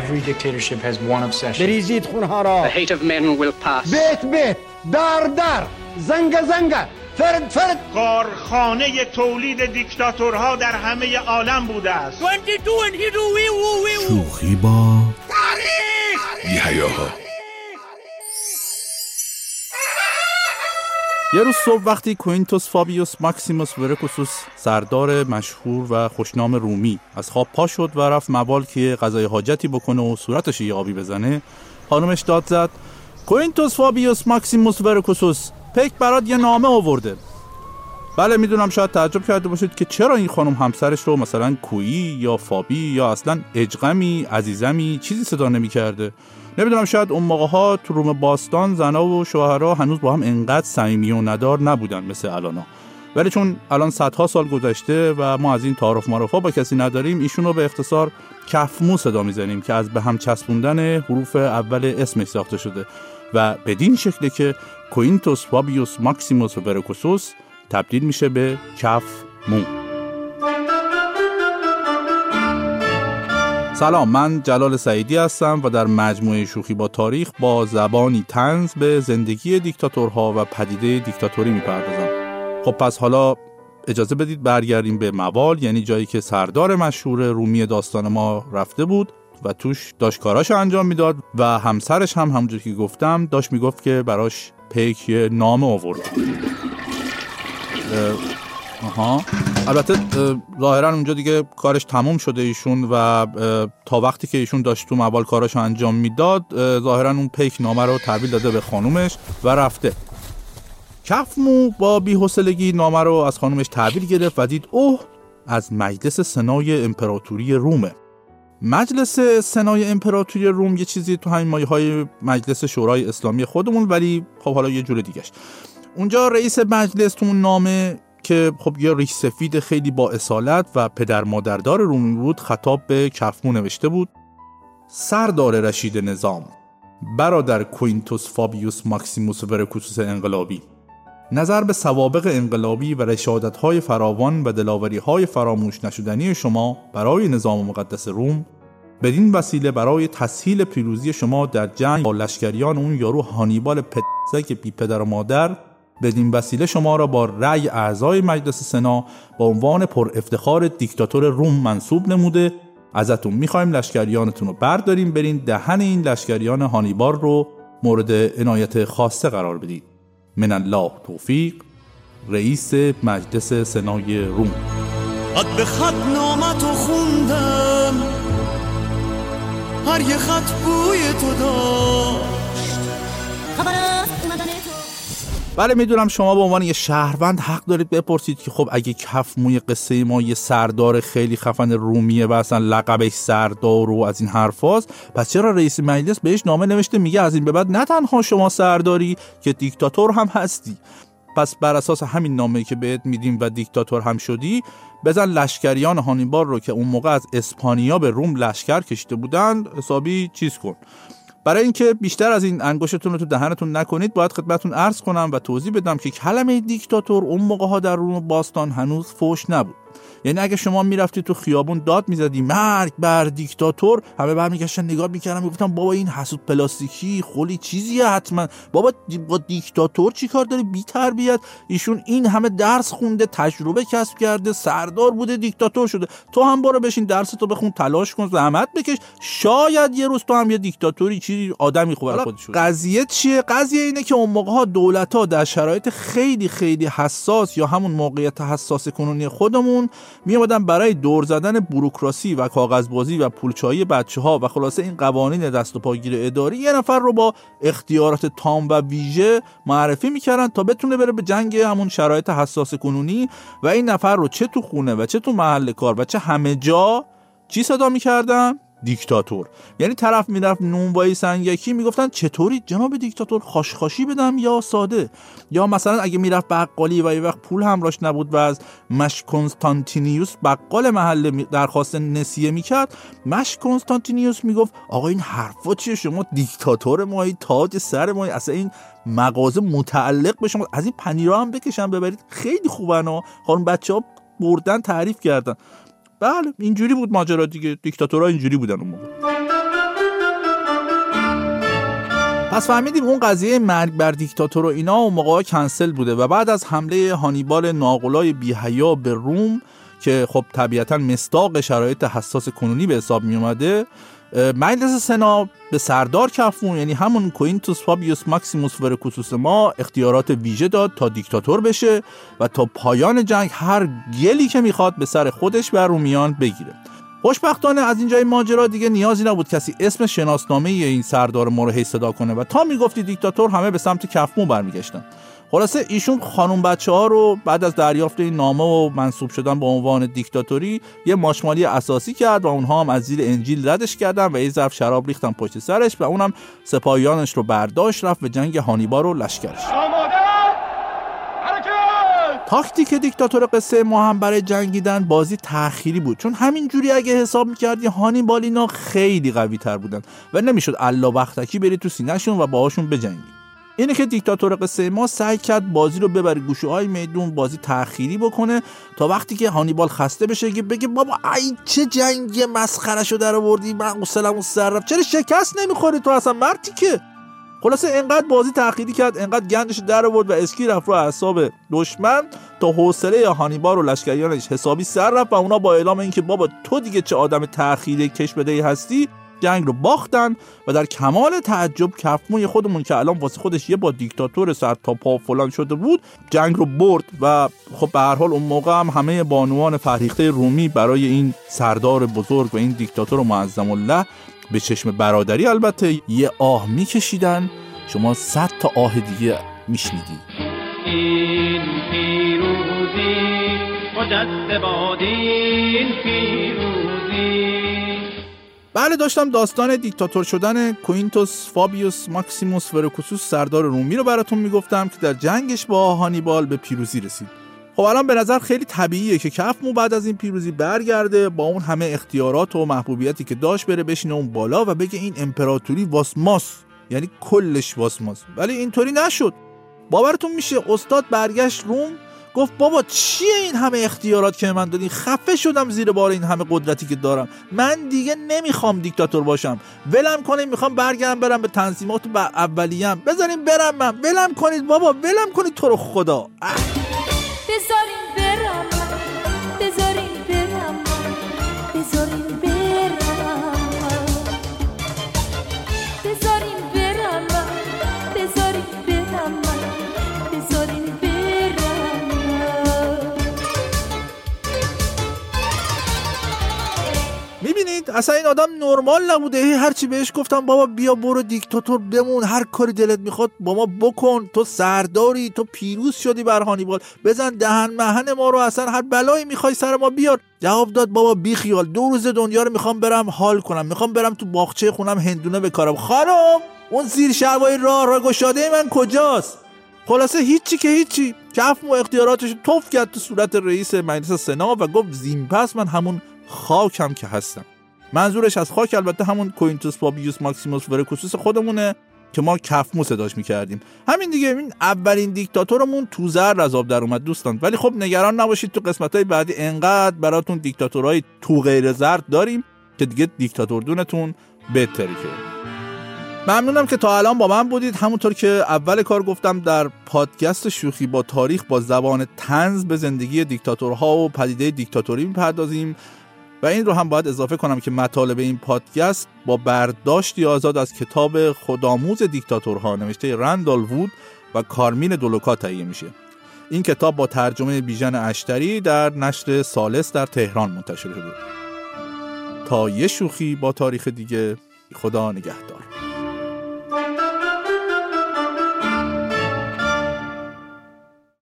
Every dictatorship has one obsession. بریزید خونها را. The hate of men will pass. بیت بیت دار دار زنگ زنگ. فرد فرد. کارخانه تولید دیکتاتورها در همه عالم بوده است. شوخی با بیهیاها یه روز صبح وقتی کوینتوس فابیوس ماکسیموس ورکوسوس سردار مشهور و خوشنام رومی از خواب پا شد و رفت موال که غذای حاجتی بکنه و صورتش یه آبی بزنه خانومش داد زد کوینتوس فابیوس ماکسیموس ورکوسوس پک برات یه نامه آورده. بله می‌دونم شاید تعجب کرده باشید که چرا این خانم همسرش رو مثلا کویی یا فابی یا اصلا اجغمی عزیزمی چیزی صدا نمی کرده نمی‌دونم شاید اون موقع ها تو روم باستان زنا و شوهرها هنوز با هم انقدر صمیمی و ندار نبودن مثل الانا ولی چون الان صدها سال گذشته و ما از این تعارف معرفا با کسی نداریم ایشون رو به اختصار کفمو صدا می‌زنیم که از به هم چسبوندن حروف اول اسمش ساخته شده و بدین شکله که کوینتوس فابیوس ماکسیموس و برکوسوس تبدیل میشه به کف مو سلام من جلال سعیدی هستم و در مجموعه شوخی با تاریخ با زبانی تنز به زندگی دیکتاتورها و پدیده دیکتاتوری می‌پردازم. خب پس حالا اجازه بدید برگردیم به موال یعنی جایی که سردار مشهور رومی داستان ما رفته بود و توش داشت کاراش انجام می‌داد و همسرش هم همونجور که گفتم داشت می‌گفت که براش پیک نامه آورد. آها. البته اه، ظاهرا اونجا دیگه کارش تموم شده ایشون و تا وقتی که ایشون داشت تو موال کاراشو انجام می‌داد اه، ظاهرا اون پیک نامه رو تحویل داده به خانومش و رفته. کفمو با بی‌حوصلگی نامه رو از خانومش تحویل گرفت و دید اوه از مجلس سنای امپراتوری رومه. مجلس سنای امپراتوری روم یه چیزی تو همین مایه های مجلس شورای اسلامی خودمون ولی خب حالا یه جور دیگهش. اونجا رئیس مجلس تو نامه که خب یه ریش سفید خیلی با اصالت و پدر مادردار رومی بود خطاب به کفمو نوشته بود سردار رشید نظام برادر کوینتوس فابیوس ماکسیموس ورکوسوس انقلابی نظر به سوابق انقلابی و رشادت‌های فراوان و دلاوری‌های فراموش نشدنی شما برای نظام مقدس روم بدین وسیله برای تسهیل پیروزی شما در جنگ با لشکریان اون یارو هانیبال پدسک بی پدر و مادر بدین وسیله شما را با رأی اعضای مجلس سنا با عنوان پر افتخار دیکتاتور روم منصوب نموده. ازتون می‌خوایم لشکریانتون رو برداریم برین دهن این لشکریان هانیبال رو مورد عنایت خاصه قرار بدید. من الله توفیق رئیس مجلس سنای روم. خط به خط نامتو خوندم هر یه خط بوی تو داشت. بله می‌دونم شما به عنوان یه شهروند حق دارید بپرسید که خب اگه کف موی قصه ما یه سردار خیلی خفن رومیه و اصلا لقبش سردار و از این حرفاست پس چرا رئیس مجلس بهش نامه نوشته میگه از این به بعد نه تنها شما سرداری که دیکتاتور هم هستی. پس بر اساس همین نامه که بهت میدیم و دیکتاتور هم شدی بزن لشکریان هانیبال رو که اون موقع از اسپانیا به روم لشکر کشیده بودن حسابی چیز کن. برای اینکه بیشتر از این انگشتتون رو تو دهنتون نکنید باید خدمتتون عرض کنم و توضیح بدم که کلمه دیکتاتور اون موقع ها در روم باستان هنوز فوش نبود. یعنی اگه شما می‌رفتی تو خیابون داد می‌زدی مرگ بر دیکتاتور همه برمیگشتن نگاه می‌کردن می‌گفتن بابا این حسود پلاستیکی خلی چیزیه حتما. بابا با دیکتاتور چی کار داری؟ بی تربیت. ایشون این همه درس خونده تجربه کسب کرده سردار بوده دیکتاتور شده. تو هم برو بشین درس تو بخون تلاش کن زحمت بکش. شاید یه روز تو هم یه دیکتاتوری چیزی آدمی خوب خودش شد قضیه چیه؟ قضیه اینه که اون موقع ها دولت ها در شرایط خیلی خیلی حساس یا همون موقعیت حساس کنونی خودمون می اومدن برای دور زدن بوروکراسی و کاغذبازی و پولچایی بچه ها و خلاصه این قوانین دست و پاگیر اداری یه نفر رو با اختیارات تام و ویژه معرفی می‌کردن تا بتونه بره به جنگ همون شرایط حساس کنونی و این نفر رو چه تو خونه و چه تو محل کار و چه همه جا چی صدا می‌کردن؟ دیکتاتور. یعنی طرف می‌رفت نونوایی سنگکی می‌گفتن چطوری جناب دیکتاتور خاشخاشی بدم یا ساده؟ یا مثلا اگه می‌رفت بقالی و یه وقت پول همراش نبود و از مش کنستانتینیوس بقال محله درخواست نسیه می‌کرد مش کنستانتینیوس می‌گفت آقا این حرفا چیه شما؟ دیکتاتور مایی تاج سر مایی اصلا این مغازه متعلق به شما از این پنیرا هم بکشن ببرید. خیلی خوبن و خانم بچه ها بردن تعریف کردن. بله اینجوری بود ماجرا دیگه. دیکتاتورها اینجوری بودن اون موقع. پس فهمیدیم اون قضیه مرگ بر دیکتاتور و اینا اون موقع کنسل بوده و بعد از حمله هانیبال ناقلای بیهیا به روم که خب طبیعتا مستاق شرایط حساس کنونی به حساب می اومده مجلس سنا به سردار کفون یعنی همون کوینتوس فابیوس ماکسیموس ورکوسوس ما اختیارات ویژه داد تا دیکتاتور بشه و تا پایان جنگ هر گلی که می‌خواد به سر خودش و رومیان بگیره. خوشبختانه از اینجای ماجرا دیگه نیازی نبود کسی اسم شناسنامه این سردار ما رو صدا کنه و تا می‌گفتی دیکتاتور همه به سمت کفمو برمیگشتن. خلاصه ایشون خانم بچه ها رو بعد از دریافت این نامه و منصوب شدن به عنوان دیکتاتوری یه ماشمالی اساسی کرد و اونها هم از زیر انجیل ردش کردن و یه ظرف شراب ریختن پشت سرش و اونم سپاهیانش رو برداشت رفت به جنگ هانیبال و لشکرش. تاکتیک دیکتاتور قصه ما هم برای جنگیدن بازی تأخیری بود. چون همین جوری اگه حساب می‌کردی هانیبال اینا خیلی قوی تر بودن و نمی‌شد الله بختکی بری تو سینهشون و باهاشون بجنگی. اینه که دیکتاتور قصه ما سعی کرد بازی رو ببره گوشه های میدون بازی تأخیری بکنه تا وقتی که هانیبال خسته بشه که بگه بابا ای چه جنگی مسخره شو در آوردی من اون سر رفت چرا شکست نمی‌خوری تو اصلا مرتی که؟ خلاصه انقدر بازی تأخیری کرد انقدر گندش در آورد و اسکی رفت رو اعصاب دشمن تا حوصله هانیبال و لشکریانش حسابی سر رفت و اونا با اعلام اینکه بابا تو دیگه چه آدم تأخیری کش بدهی هستی جنگ رو باختن و در کمال تعجب کفموی خودمون که الان واسه خودش یه با دیکتاتور سر تا پا فلان شده بود جنگ رو برد و خب به هر حال اون موقع هم همه بانوان فرهیخته رومی برای این سردار بزرگ و این دیکتاتور معظم الله به چشم برادری البته یه آه میکشیدن. شما صد تا آه دیگه میشنیدی. این پیروزی بله داشتم داستان دیکتاتور شدن کوینتوس فابیوس ماکسیموس ورکوسوس سردار رومی رو براتون می‌گفتم که در جنگش با هانیبال به پیروزی رسید. خب الان به نظر خیلی طبیعیه که کفمو بعد از این پیروزی برگرده با اون همه اختیارات و محبوبیتی که داشت بره بشینه اون بالا و بگه این امپراتوری واسماس یعنی کلش واسماس. ولی اینطوری نشد. باورتون میشه استاد برگشت روم گفت بابا چیه این همه اختیارات که من دادین؟ خفه شدم زیر بار این همه قدرتی که دارم. من دیگه نمی‌خوام دیکتاتور باشم. ولم کنید می‌خوام برگردم برم به تنظیمات و اولیم. بذارین برم من. ولم کنید بابا ولم کنید تو رو خدا. بذارین اصلا این آدم نرمال نبوده؟ هی هرچی بهش گفتم بابا بیا برو دیکتاتور بمون هر کاری دلت می‌خواد با ما بکن. تو سرداری تو پیروز شدی بر هانیبال بزن دهن مهن ما رو اصلا هر بلایی می‌خوای سر ما بیار. جواب داد بابا بی خیال. دو روز دنیا رو می‌خوام برم حال کنم. می‌خوام برم تو باغچه خونم هندونه بکارم. خانم اون زیر شروای راه را گشاده من کجاست؟ خلاصه هیچی که هیچی. کف و اختیاراتش توف کرد تو صورت رئیس مجلس سنا و گفت زین پس من همون خاکم که هستم. منظورش از خاک البته همون کوینتوس پابیوس ماکسیموس ورکوسوس خودمونه که ما کفمو صداش می‌کردیم. همین دیگه این اولین دیکتاتورمون تو زر از آب در اومد دوستان. ولی خب نگران نباشید تو قسمت های بعدی انقدر براتون دیکتاتورهای تو غیر زرد داریم که دیگه دیکتاتور دونتون بهتری که. ممنونم که تا الان با من بودید. همونطور که اول کار گفتم در پادکست شوخی با تاریخ با زبان تنز به زندگی دیکتاتورها و پدیده دیکتاتوری می‌پردازیم. و این رو هم باید اضافه کنم که مطالب این پادکست با برداشتی آزاد از کتاب خودآموز دیکتاتورها نوشته رندال وود و کارمین دولوکا تهیه میشه. این کتاب با ترجمه بیژن اشتری در نشر سالس در تهران منتشر شده. تا یه شوخی با تاریخ دیگه خدا نگهدار.